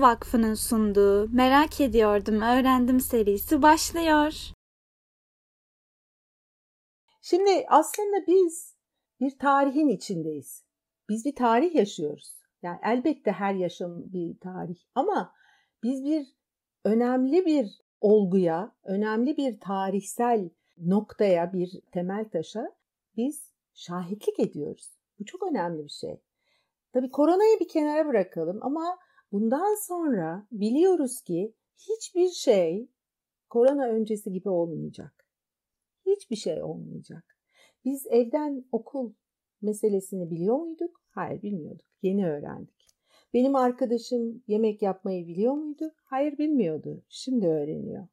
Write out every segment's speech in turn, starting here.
Vakfı'nın sunduğu Merak Ediyordum Öğrendim serisi başlıyor. Şimdi aslında biz bir tarihin içindeyiz. Biz bir tarih yaşıyoruz. Yani elbette her yaşam bir tarih ama biz bir önemli bir olguya, önemli bir tarihsel noktaya, bir temel taşa biz şahitlik ediyoruz. Bu çok önemli bir şey. Tabii koronayı bir kenara bırakalım ama bundan sonra biliyoruz ki hiçbir şey korona öncesi gibi olmayacak. Hiçbir şey olmayacak. Biz evden okul meselesini biliyor muyduk? Hayır bilmiyorduk. Yeni öğrendik. Benim arkadaşım yemek yapmayı biliyor muydu? Hayır bilmiyordu. Şimdi öğreniyor.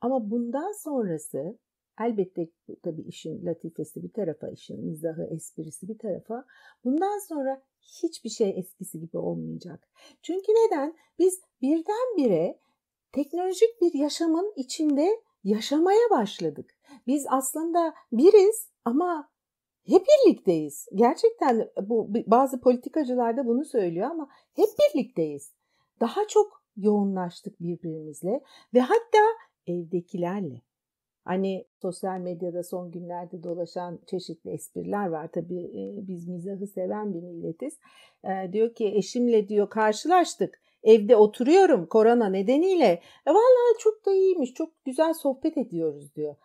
Ama bundan sonrası elbette tabii işin latifesi bir tarafa, işin mizahı, esprisi bir tarafa. Bundan sonra hiçbir şey eskisi gibi olmayacak. Çünkü neden? Biz birdenbire teknolojik bir yaşamın içinde yaşamaya başladık. Biz aslında biriz ama hep birlikteyiz. Gerçekten bu bazı politikacılar da bunu söylüyor ama hep birlikteyiz. Daha çok yoğunlaştık birbirimizle ve hatta evdekilerle. Hani sosyal medyada son günlerde dolaşan çeşitli espriler var. Tabii e, biz mizahı seven bir milletiz. E, diyor ki eşimle diyor karşılaştık. Evde oturuyorum korona nedeniyle. E, vallahi çok da iyiymiş. Çok güzel sohbet ediyoruz diyor.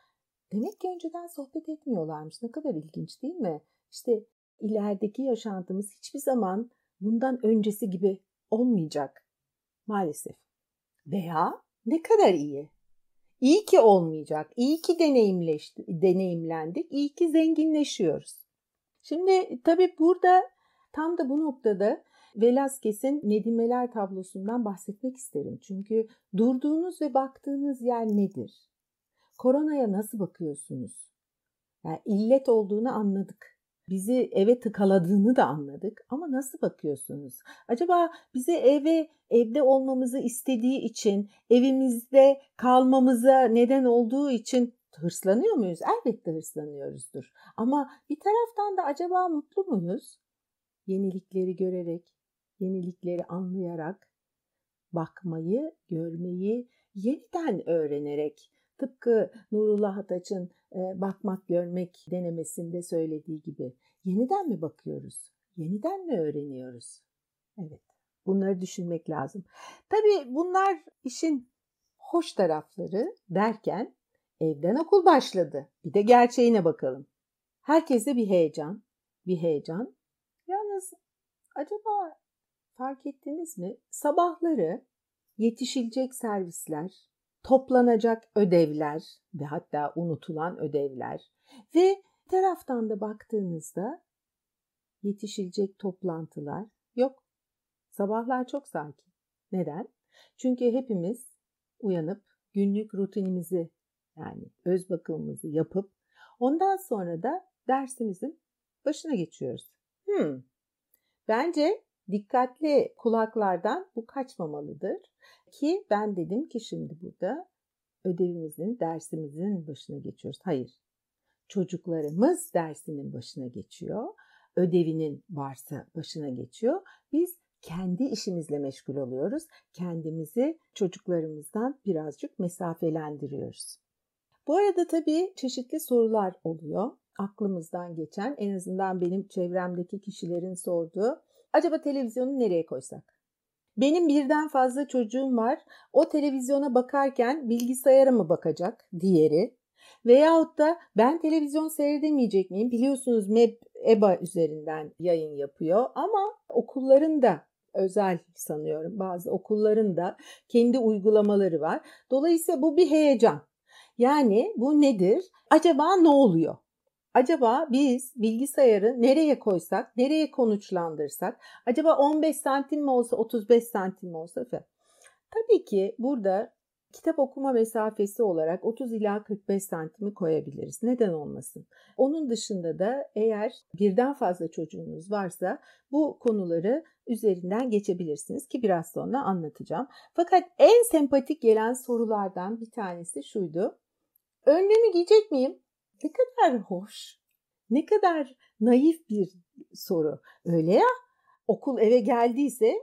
Demek ki önceden sohbet etmiyorlarmış. Ne kadar ilginç değil mi? İşte ilerideki yaşantımız hiçbir zaman bundan öncesi gibi olmayacak maalesef. Veya ne kadar iyi. İyi ki olmayacak. İyi ki deneyimleşti, deneyimlendik. İyi ki zenginleşiyoruz. Şimdi tabii burada tam da bu noktada Velázquez'in Nedimeler tablosundan bahsetmek isterim. Çünkü durduğunuz ve baktığınız yer nedir? Koronaya nasıl bakıyorsunuz? Yani illet olduğunu anladık bizi eve tıkaladığını da anladık ama nasıl bakıyorsunuz? Acaba bize eve evde olmamızı istediği için, evimizde kalmamıza neden olduğu için hırslanıyor muyuz? Elbette hırslanıyoruzdur. Ama bir taraftan da acaba mutlu muyuz? Yenilikleri görerek, yenilikleri anlayarak, bakmayı, görmeyi yeniden öğrenerek, tıpkı Nurullah Ataç'ın bakmak görmek denemesinde söylediği gibi yeniden mi bakıyoruz? Yeniden mi öğreniyoruz? Evet. Bunları düşünmek lazım. Tabii bunlar işin hoş tarafları derken evden okul başladı. Bir de gerçeğine bakalım. Herkeste bir heyecan, bir heyecan. Yalnız acaba fark ettiniz mi? Sabahları yetişilecek servisler, toplanacak ödevler ve hatta unutulan ödevler ve taraftan da baktığınızda yetişilecek toplantılar yok. Sabahlar çok sakin. Neden? Çünkü hepimiz uyanıp günlük rutinimizi yani öz bakımımızı yapıp ondan sonra da dersimizin başına geçiyoruz. Hmm. Bence dikkatli kulaklardan bu kaçmamalıdır. Ki ben dedim ki şimdi burada ödevimizin, dersimizin başına geçiyoruz. Hayır. Çocuklarımız dersinin başına geçiyor. Ödevinin varsa başına geçiyor. Biz kendi işimizle meşgul oluyoruz. Kendimizi çocuklarımızdan birazcık mesafelendiriyoruz. Bu arada tabii çeşitli sorular oluyor. Aklımızdan geçen en azından benim çevremdeki kişilerin sorduğu acaba televizyonu nereye koysak? Benim birden fazla çocuğum var. O televizyona bakarken bilgisayara mı bakacak diğeri? Veyahut da ben televizyon seyredemeyecek miyim? Biliyorsunuz MEB EBA üzerinden yayın yapıyor ama okulların da özel sanıyorum bazı okulların da kendi uygulamaları var. Dolayısıyla bu bir heyecan. Yani bu nedir? Acaba ne oluyor? Acaba biz bilgisayarı nereye koysak, nereye konuşlandırsak, acaba 15 santim mi olsa, 35 santim mi olsa? Tabii ki burada kitap okuma mesafesi olarak 30 ila 45 santimi koyabiliriz. Neden olmasın? Onun dışında da eğer birden fazla çocuğunuz varsa bu konuları üzerinden geçebilirsiniz ki biraz sonra anlatacağım. Fakat en sempatik gelen sorulardan bir tanesi şuydu. Önlüğümü giyecek miyim? Ne kadar hoş, ne kadar naif bir soru. Öyle ya okul eve geldiyse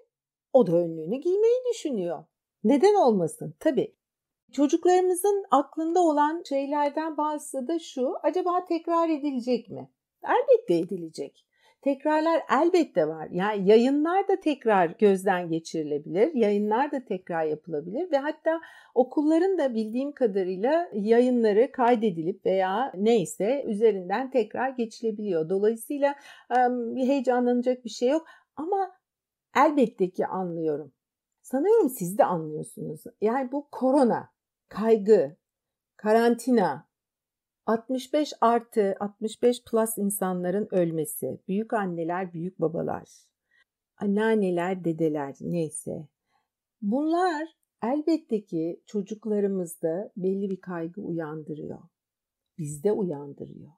O da önlüğünü giymeyi düşünüyor. Neden olmasın? Tabii. Çocuklarımızın aklında olan şeylerden bazısı da şu. Acaba tekrar edilecek mi? Elbette edilecek. Tekrarlar elbette var. Yani yayınlar da tekrar gözden geçirilebilir. Yayınlar da tekrar yapılabilir ve hatta okulların da bildiğim kadarıyla yayınları kaydedilip veya neyse üzerinden tekrar geçilebiliyor. Dolayısıyla heyecanlanacak bir şey yok ama elbette ki anlıyorum. Sanıyorum siz de anlıyorsunuz. Yani bu korona, kaygı, karantina, 65 artı 65 plus insanların ölmesi, büyük anneler, büyük babalar, anneanneler, dedeler neyse. Bunlar elbette ki çocuklarımızda belli bir kaygı uyandırıyor. Bizde uyandırıyor.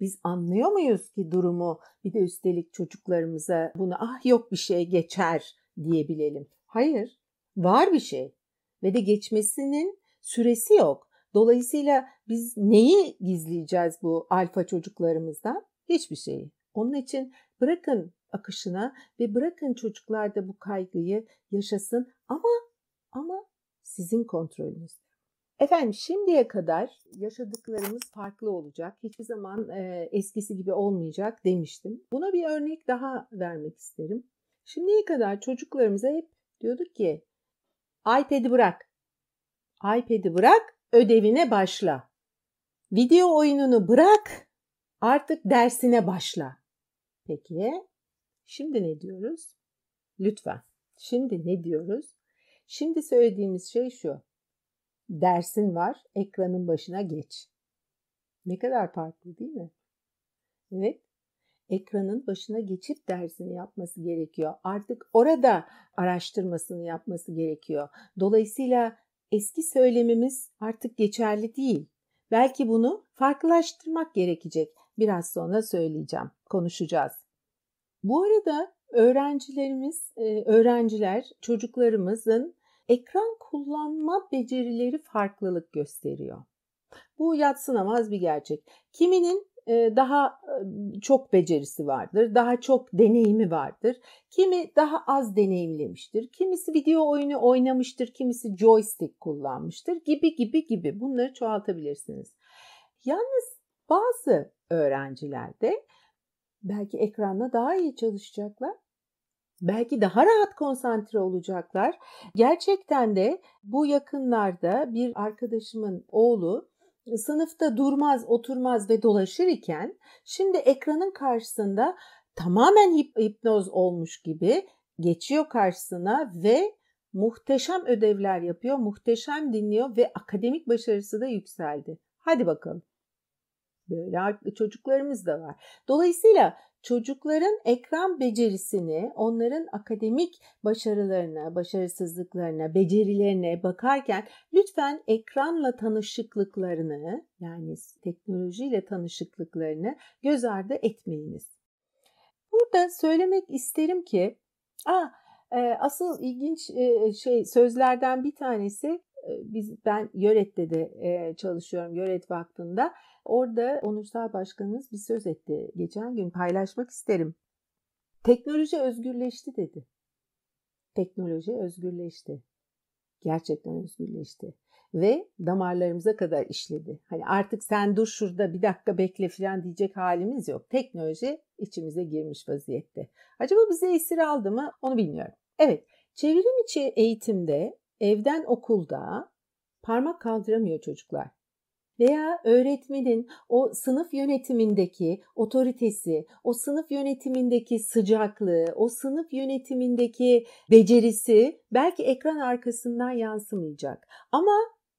Biz anlıyor muyuz ki durumu bir de üstelik çocuklarımıza bunu ah yok bir şey geçer diyebilelim. Hayır, var bir şey ve de geçmesinin süresi yok. Dolayısıyla biz neyi gizleyeceğiz bu alfa çocuklarımızdan? Hiçbir şeyi. Onun için bırakın akışına ve bırakın çocuklar da bu kaygıyı yaşasın ama ama sizin kontrolünüzde. Efendim şimdiye kadar yaşadıklarımız farklı olacak. Hiçbir zaman e, eskisi gibi olmayacak demiştim. Buna bir örnek daha vermek isterim. Şimdiye kadar çocuklarımıza hep diyorduk ki iPad'i bırak. iPad'i bırak ödevine başla. Video oyununu bırak, artık dersine başla. Peki, şimdi ne diyoruz? Lütfen, şimdi ne diyoruz? Şimdi söylediğimiz şey şu. Dersin var, ekranın başına geç. Ne kadar farklı değil mi? Evet, ekranın başına geçip dersini yapması gerekiyor. Artık orada araştırmasını yapması gerekiyor. Dolayısıyla eski söylemimiz artık geçerli değil. Belki bunu farklılaştırmak gerekecek. Biraz sonra söyleyeceğim, konuşacağız. Bu arada öğrencilerimiz, e, öğrenciler, çocuklarımızın ekran kullanma becerileri farklılık gösteriyor. Bu yatsınamaz bir gerçek. Kiminin daha çok becerisi vardır, daha çok deneyimi vardır. Kimi daha az deneyimlemiştir, kimisi video oyunu oynamıştır, kimisi joystick kullanmıştır gibi gibi gibi bunları çoğaltabilirsiniz. Yalnız bazı öğrencilerde belki ekranla daha iyi çalışacaklar. Belki daha rahat konsantre olacaklar. Gerçekten de bu yakınlarda bir arkadaşımın oğlu sınıfta durmaz, oturmaz ve dolaşır iken şimdi ekranın karşısında tamamen hip hipnoz olmuş gibi geçiyor karşısına ve muhteşem ödevler yapıyor, muhteşem dinliyor ve akademik başarısı da yükseldi. Hadi bakalım. Böyle çocuklarımız da var. Dolayısıyla çocukların ekran becerisini, onların akademik başarılarına, başarısızlıklarına, becerilerine bakarken lütfen ekranla tanışıklıklarını yani teknolojiyle tanışıklıklarını göz ardı etmeyiniz. Burada söylemek isterim ki, ah, asıl ilginç şey sözlerden bir tanesi biz ben Yöret'te de çalışıyorum Yöret Vakfı'nda. Orada onursal başkanımız bir söz etti. Geçen gün paylaşmak isterim. Teknoloji özgürleşti dedi. Teknoloji özgürleşti. Gerçekten özgürleşti. Ve damarlarımıza kadar işledi. Hani artık sen dur şurada bir dakika bekle falan diyecek halimiz yok. Teknoloji içimize girmiş vaziyette. Acaba bize esir aldı mı onu bilmiyorum. Evet çevrim içi eğitimde evden okulda parmak kaldıramıyor çocuklar veya öğretmenin o sınıf yönetimindeki otoritesi, o sınıf yönetimindeki sıcaklığı, o sınıf yönetimindeki becerisi belki ekran arkasından yansımayacak. Ama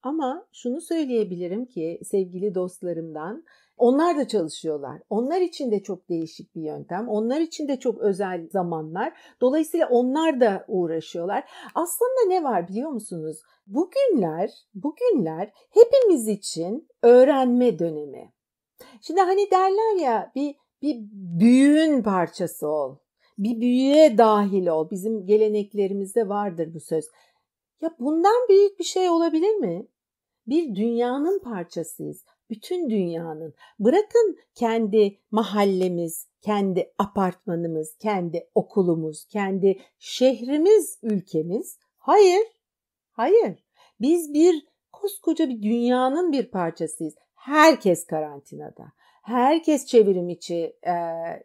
ama şunu söyleyebilirim ki sevgili dostlarımdan onlar da çalışıyorlar. Onlar için de çok değişik bir yöntem. Onlar için de çok özel zamanlar. Dolayısıyla onlar da uğraşıyorlar. Aslında ne var biliyor musunuz? Bugünler, bugünler hepimiz için öğrenme dönemi. Şimdi hani derler ya bir bir büyüğün parçası ol. Bir büyüğe dahil ol. Bizim geleneklerimizde vardır bu söz. Ya bundan büyük bir şey olabilir mi? Bir dünyanın parçasıyız. bütün dünyanın bırakın kendi mahallemiz, kendi apartmanımız, kendi okulumuz, kendi şehrimiz, ülkemiz. Hayır. Hayır. Biz bir koskoca bir dünyanın bir parçasıyız. Herkes karantinada. Herkes çevrim içi e,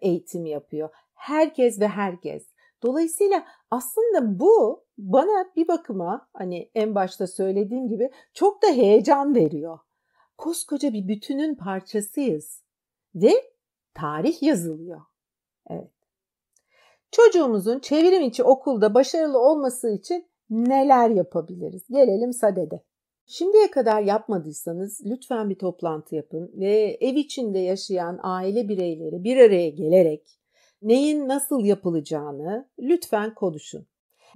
eğitim yapıyor. Herkes ve herkes. Dolayısıyla aslında bu bana bir bakıma hani en başta söylediğim gibi çok da heyecan veriyor. Koskoca bir bütünün parçasıyız ve tarih yazılıyor. Evet. Çocuğumuzun çevrim içi okulda başarılı olması için neler yapabiliriz? Gelelim sadede. Şimdiye kadar yapmadıysanız lütfen bir toplantı yapın ve ev içinde yaşayan aile bireyleri bir araya gelerek neyin nasıl yapılacağını lütfen konuşun.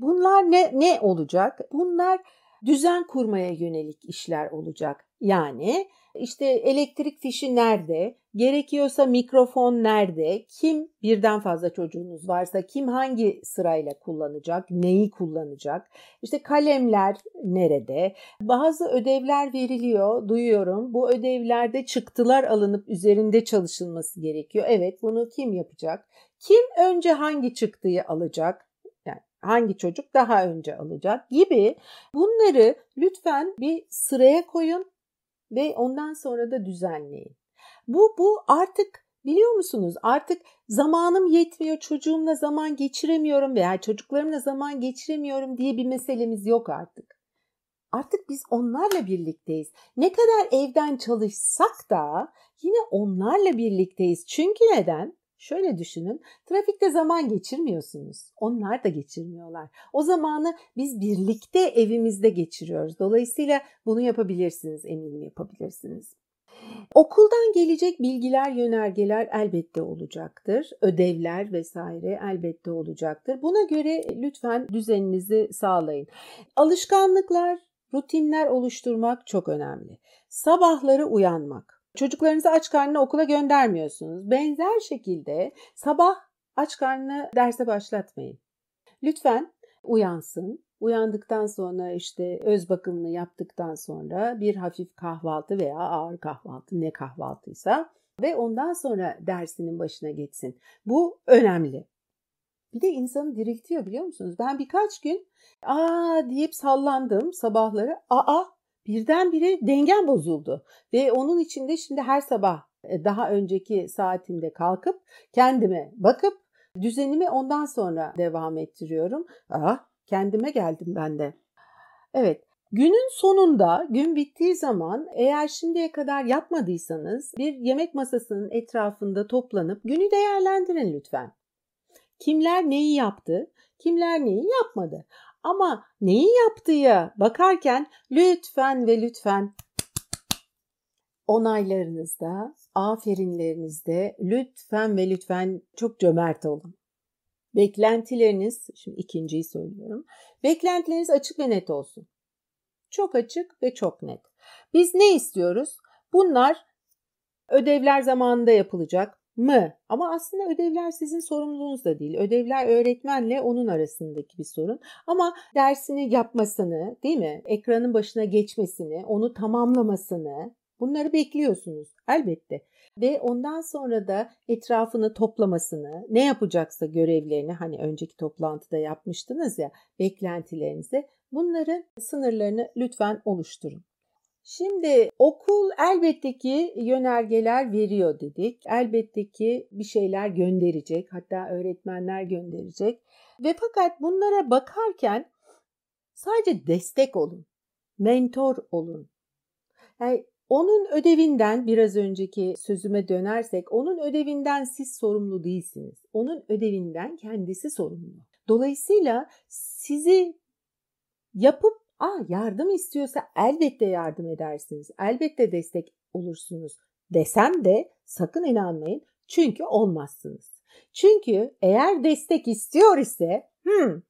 Bunlar ne ne olacak? Bunlar düzen kurmaya yönelik işler olacak. Yani işte elektrik fişi nerede? Gerekiyorsa mikrofon nerede? Kim birden fazla çocuğunuz varsa kim hangi sırayla kullanacak? Neyi kullanacak? İşte kalemler nerede? Bazı ödevler veriliyor, duyuyorum. Bu ödevlerde çıktılar alınıp üzerinde çalışılması gerekiyor. Evet, bunu kim yapacak? Kim önce hangi çıktıyı alacak? Hangi çocuk daha önce alacak gibi bunları lütfen bir sıraya koyun ve ondan sonra da düzenleyin. Bu bu artık biliyor musunuz? Artık zamanım yetmiyor, çocuğumla zaman geçiremiyorum veya çocuklarımla zaman geçiremiyorum diye bir meselemiz yok artık. Artık biz onlarla birlikteyiz. Ne kadar evden çalışsak da yine onlarla birlikteyiz. Çünkü neden? Şöyle düşünün, trafikte zaman geçirmiyorsunuz. Onlar da geçirmiyorlar. O zamanı biz birlikte evimizde geçiriyoruz. Dolayısıyla bunu yapabilirsiniz, eminim yapabilirsiniz. Okuldan gelecek bilgiler, yönergeler elbette olacaktır. Ödevler vesaire elbette olacaktır. Buna göre lütfen düzeninizi sağlayın. Alışkanlıklar, rutinler oluşturmak çok önemli. Sabahları uyanmak. Çocuklarınızı aç karnına okula göndermiyorsunuz. Benzer şekilde sabah aç karnına derse başlatmayın. Lütfen uyansın. Uyandıktan sonra işte öz bakımını yaptıktan sonra bir hafif kahvaltı veya ağır kahvaltı ne kahvaltıysa ve ondan sonra dersinin başına geçsin. Bu önemli. Bir de insanı diriltiyor biliyor musunuz? Ben birkaç gün aa deyip sallandım sabahları. Aa birdenbire dengem bozuldu. Ve onun içinde şimdi her sabah e, daha önceki saatimde kalkıp kendime bakıp düzenimi ondan sonra devam ettiriyorum. Ah kendime geldim ben de. Evet Günün sonunda, gün bittiği zaman eğer şimdiye kadar yapmadıysanız bir yemek masasının etrafında toplanıp günü değerlendirin lütfen. Kimler neyi yaptı, kimler neyi yapmadı. Ama neyi yaptığı bakarken lütfen ve lütfen onaylarınızda, aferinlerinizde lütfen ve lütfen çok cömert olun. Beklentileriniz, şimdi ikinciyi söylüyorum. Beklentileriniz açık ve net olsun. Çok açık ve çok net. Biz ne istiyoruz? Bunlar ödevler zamanında yapılacak mı? Ama aslında ödevler sizin sorumluluğunuz da değil. Ödevler öğretmenle onun arasındaki bir sorun. Ama dersini yapmasını, değil mi? Ekranın başına geçmesini, onu tamamlamasını bunları bekliyorsunuz elbette. Ve ondan sonra da etrafını toplamasını, ne yapacaksa görevlerini hani önceki toplantıda yapmıştınız ya, beklentilerinizi bunların sınırlarını lütfen oluşturun. Şimdi okul elbette ki yönergeler veriyor dedik. Elbette ki bir şeyler gönderecek. Hatta öğretmenler gönderecek. Ve fakat bunlara bakarken sadece destek olun. Mentor olun. Yani onun ödevinden biraz önceki sözüme dönersek onun ödevinden siz sorumlu değilsiniz. Onun ödevinden kendisi sorumlu. Dolayısıyla sizi yapıp Aa, yardım istiyorsa elbette yardım edersiniz. Elbette destek olursunuz desem de sakın inanmayın. Çünkü olmazsınız. Çünkü eğer destek istiyor ise hmm,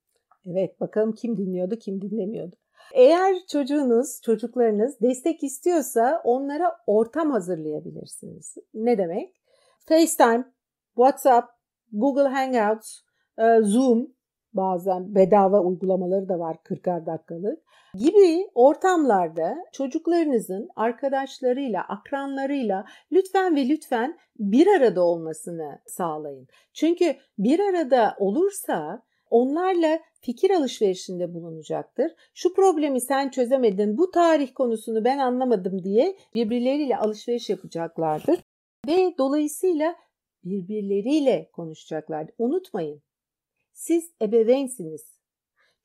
evet bakalım kim dinliyordu kim dinlemiyordu. Eğer çocuğunuz, çocuklarınız destek istiyorsa onlara ortam hazırlayabilirsiniz. Ne demek? FaceTime, WhatsApp, Google Hangouts, e, Zoom Bazen bedava uygulamaları da var 40'ar dakikalık gibi ortamlarda çocuklarınızın arkadaşlarıyla, akranlarıyla lütfen ve lütfen bir arada olmasını sağlayın. Çünkü bir arada olursa onlarla fikir alışverişinde bulunacaktır. Şu problemi sen çözemedin, bu tarih konusunu ben anlamadım diye birbirleriyle alışveriş yapacaklardır. Ve dolayısıyla birbirleriyle konuşacaklardır. Unutmayın, siz ebeveynsiniz.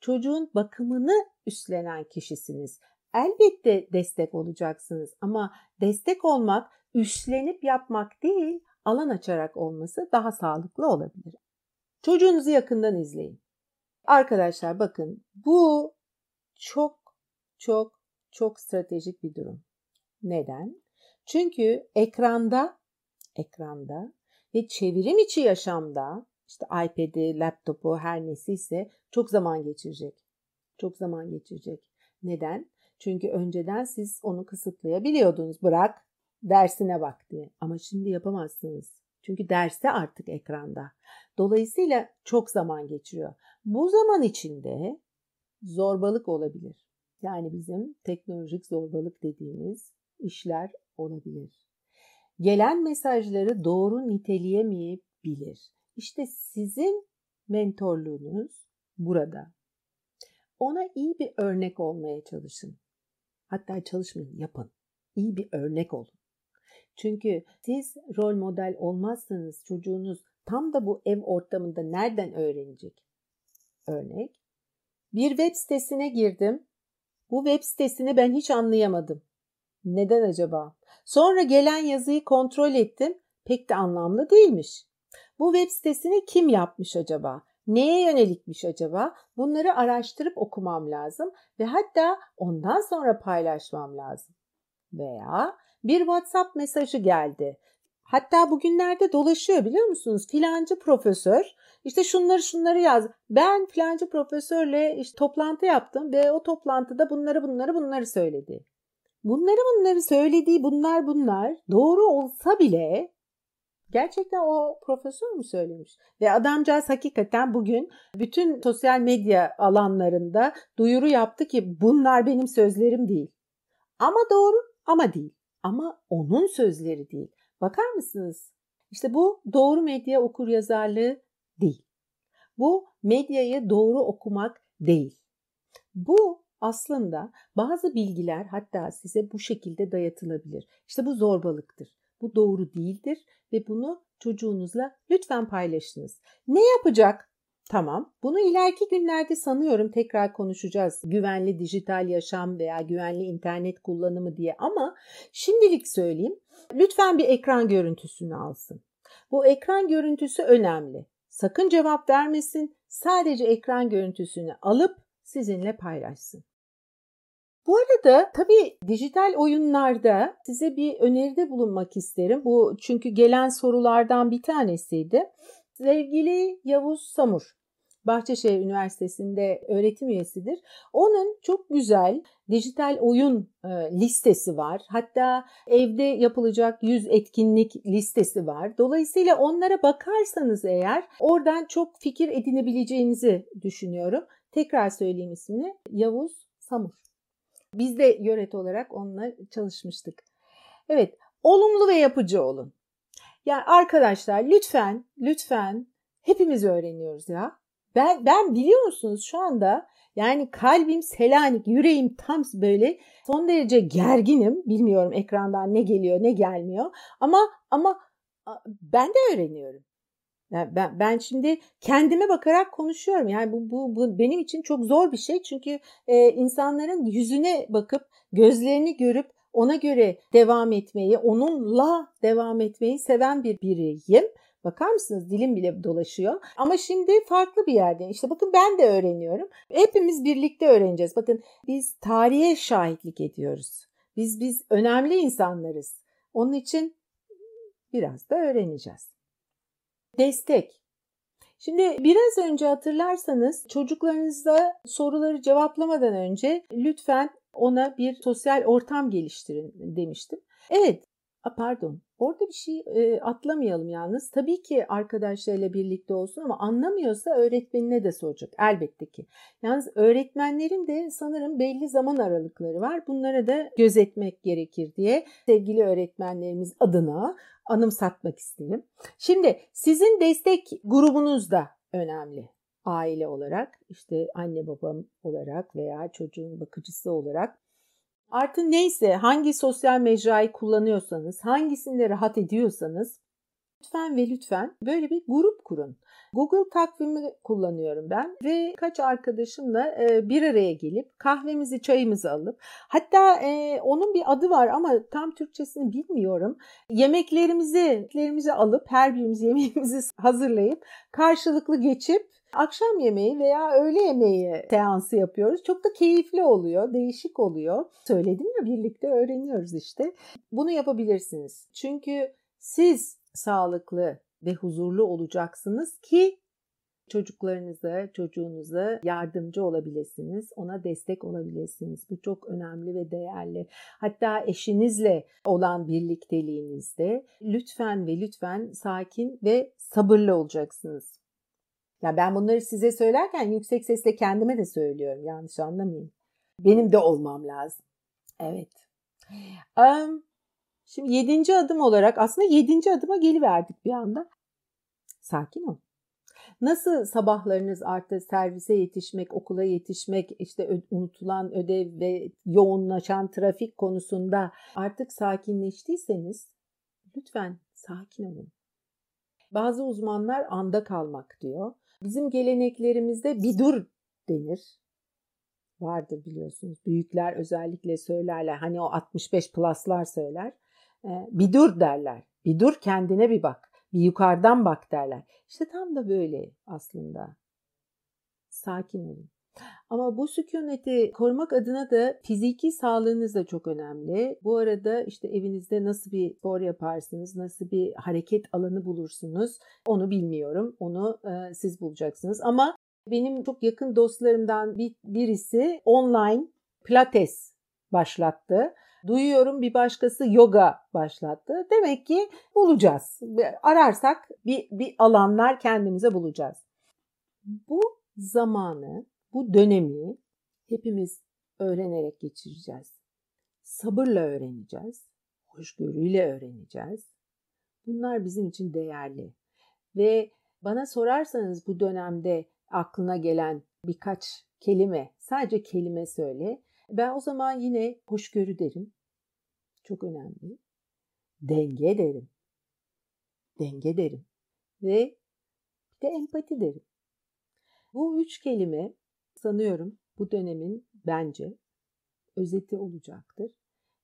Çocuğun bakımını üstlenen kişisiniz. Elbette destek olacaksınız ama destek olmak üstlenip yapmak değil, alan açarak olması daha sağlıklı olabilir. Çocuğunuzu yakından izleyin. Arkadaşlar bakın bu çok çok çok stratejik bir durum. Neden? Çünkü ekranda ekranda ve çevirim içi yaşamda işte iPad'i, laptopu her nesiyse çok zaman geçirecek. Çok zaman geçirecek. Neden? Çünkü önceden siz onu kısıtlayabiliyordunuz. Bırak dersine bak diye. Ama şimdi yapamazsınız. Çünkü derste artık ekranda. Dolayısıyla çok zaman geçiriyor. Bu zaman içinde zorbalık olabilir. Yani bizim teknolojik zorbalık dediğimiz işler olabilir. Gelen mesajları doğru niteleyemeyebilir. İşte sizin mentorluğunuz burada. Ona iyi bir örnek olmaya çalışın. Hatta çalışmayın, yapın. İyi bir örnek olun. Çünkü siz rol model olmazsanız çocuğunuz tam da bu ev ortamında nereden öğrenecek? Örnek. Bir web sitesine girdim. Bu web sitesini ben hiç anlayamadım. Neden acaba? Sonra gelen yazıyı kontrol ettim. Pek de anlamlı değilmiş. Bu web sitesini kim yapmış acaba? Neye yönelikmiş acaba? Bunları araştırıp okumam lazım ve hatta ondan sonra paylaşmam lazım. Veya bir WhatsApp mesajı geldi. Hatta bugünlerde dolaşıyor biliyor musunuz? Filancı profesör işte şunları şunları yaz. Ben filancı profesörle işte toplantı yaptım ve o toplantıda bunları bunları bunları söyledi. Bunları bunları söylediği bunlar bunlar doğru olsa bile Gerçekten o profesör mü söylemiş? Ve adamcağız hakikaten bugün bütün sosyal medya alanlarında duyuru yaptı ki bunlar benim sözlerim değil. Ama doğru ama değil. Ama onun sözleri değil. Bakar mısınız? İşte bu doğru medya okur yazarlığı değil. Bu medyayı doğru okumak değil. Bu aslında bazı bilgiler hatta size bu şekilde dayatılabilir. İşte bu zorbalıktır. Bu doğru değildir ve bunu çocuğunuzla lütfen paylaşınız. Ne yapacak? Tamam. Bunu ileriki günlerde sanıyorum tekrar konuşacağız. Güvenli dijital yaşam veya güvenli internet kullanımı diye ama şimdilik söyleyeyim. Lütfen bir ekran görüntüsünü alsın. Bu ekran görüntüsü önemli. Sakın cevap vermesin. Sadece ekran görüntüsünü alıp sizinle paylaşsın. Bu arada tabii dijital oyunlarda size bir öneride bulunmak isterim. Bu çünkü gelen sorulardan bir tanesiydi. Sevgili Yavuz Samur, Bahçeşehir Üniversitesi'nde öğretim üyesidir. Onun çok güzel dijital oyun e, listesi var. Hatta evde yapılacak 100 etkinlik listesi var. Dolayısıyla onlara bakarsanız eğer oradan çok fikir edinebileceğinizi düşünüyorum. Tekrar söyleyeyim ismini. Yavuz Samur. Biz de yönet olarak onunla çalışmıştık. Evet, olumlu ve yapıcı olun. Yani arkadaşlar lütfen, lütfen hepimiz öğreniyoruz ya. Ben, ben biliyor musunuz şu anda yani kalbim Selanik, yüreğim tam böyle son derece gerginim. Bilmiyorum ekrandan ne geliyor ne gelmiyor. Ama ama ben de öğreniyorum. Yani ben, ben şimdi kendime bakarak konuşuyorum. Yani bu, bu, bu benim için çok zor bir şey. Çünkü e, insanların yüzüne bakıp gözlerini görüp ona göre devam etmeyi, onunla devam etmeyi seven bir biriyim. Bakar mısınız dilim bile dolaşıyor. Ama şimdi farklı bir yerden. İşte bakın ben de öğreniyorum. Hepimiz birlikte öğreneceğiz. Bakın biz tarihe şahitlik ediyoruz. Biz biz önemli insanlarız. Onun için biraz da öğreneceğiz. Destek. Şimdi biraz önce hatırlarsanız çocuklarınızda soruları cevaplamadan önce lütfen ona bir sosyal ortam geliştirin demiştim. Evet pardon. Orada bir şey e, atlamayalım yalnız. Tabii ki arkadaşlarıyla birlikte olsun ama anlamıyorsa öğretmenine de soracak. Elbette ki. Yalnız öğretmenlerin de sanırım belli zaman aralıkları var. Bunlara da gözetmek gerekir diye sevgili öğretmenlerimiz adına anımsatmak isterim. Şimdi sizin destek grubunuz da önemli aile olarak işte anne babam olarak veya çocuğun bakıcısı olarak Artı neyse hangi sosyal mecrayı kullanıyorsanız, hangisinde rahat ediyorsanız lütfen ve lütfen böyle bir grup kurun. Google takvimi kullanıyorum ben ve kaç arkadaşımla e, bir araya gelip kahvemizi çayımızı alıp hatta e, onun bir adı var ama tam Türkçesini bilmiyorum. Yemeklerimizi, yemeklerimizi alıp her birimiz yemeğimizi hazırlayıp karşılıklı geçip akşam yemeği veya öğle yemeği seansı yapıyoruz. Çok da keyifli oluyor, değişik oluyor. Söyledim ya birlikte öğreniyoruz işte. Bunu yapabilirsiniz. Çünkü siz sağlıklı ve huzurlu olacaksınız ki çocuklarınıza, çocuğunuza yardımcı olabilirsiniz, ona destek olabilirsiniz. Bu çok önemli ve değerli. Hatta eşinizle olan birlikteliğinizde lütfen ve lütfen sakin ve sabırlı olacaksınız. Ya ben bunları size söylerken yüksek sesle kendime de söylüyorum. Yanlış anlamayın. Benim de olmam lazım. Evet. Um, şimdi yedinci adım olarak aslında yedinci adıma geliverdik bir anda. Sakin ol. Nasıl sabahlarınız artı servise yetişmek, okula yetişmek, işte unutulan ödev ve yoğunlaşan trafik konusunda artık sakinleştiyseniz lütfen sakin olun. Bazı uzmanlar anda kalmak diyor. Bizim geleneklerimizde bir dur denir. Vardır biliyorsunuz. Büyükler özellikle söylerler. Hani o 65 pluslar söyler. Ee, bir dur derler. Bir dur kendine bir bak. Bir yukarıdan bak derler. İşte tam da böyle aslında. Sakin olun. Ama bu sükuneti korumak adına da fiziki sağlığınız da çok önemli. Bu arada işte evinizde nasıl bir spor yaparsınız, nasıl bir hareket alanı bulursunuz onu bilmiyorum. Onu e, siz bulacaksınız. Ama benim çok yakın dostlarımdan bir, birisi online pilates başlattı. Duyuyorum bir başkası yoga başlattı. Demek ki bulacağız. Ararsak bir, bir alanlar kendimize bulacağız. Bu zamanı bu dönemi hepimiz öğrenerek geçireceğiz. Sabırla öğreneceğiz. Hoşgörüyle öğreneceğiz. Bunlar bizim için değerli. Ve bana sorarsanız bu dönemde aklına gelen birkaç kelime, sadece kelime söyle. Ben o zaman yine hoşgörü derim. Çok önemli. Denge derim. Denge derim. Ve bir de empati derim. Bu üç kelime sanıyorum bu dönemin bence özeti olacaktır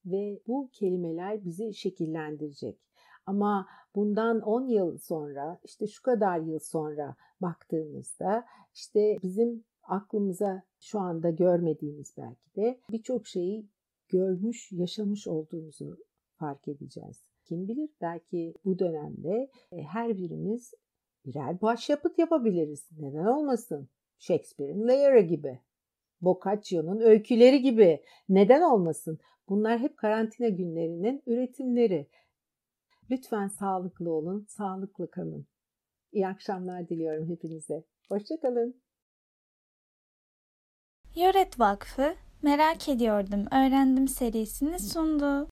ve bu kelimeler bizi şekillendirecek. Ama bundan 10 yıl sonra, işte şu kadar yıl sonra baktığımızda işte bizim aklımıza şu anda görmediğimiz belki de birçok şeyi görmüş, yaşamış olduğumuzu fark edeceğiz. Kim bilir belki bu dönemde e, her birimiz birer başyapıt yapabiliriz. Neden olmasın? Shakespeare'in Lear'ı gibi, Boccaccio'nun öyküleri gibi. Neden olmasın? Bunlar hep karantina günlerinin üretimleri. Lütfen sağlıklı olun, sağlıklı kalın. İyi akşamlar diliyorum hepinize. Hoşçakalın. Yoret Vakfı Merak Ediyordum Öğrendim serisini sundu.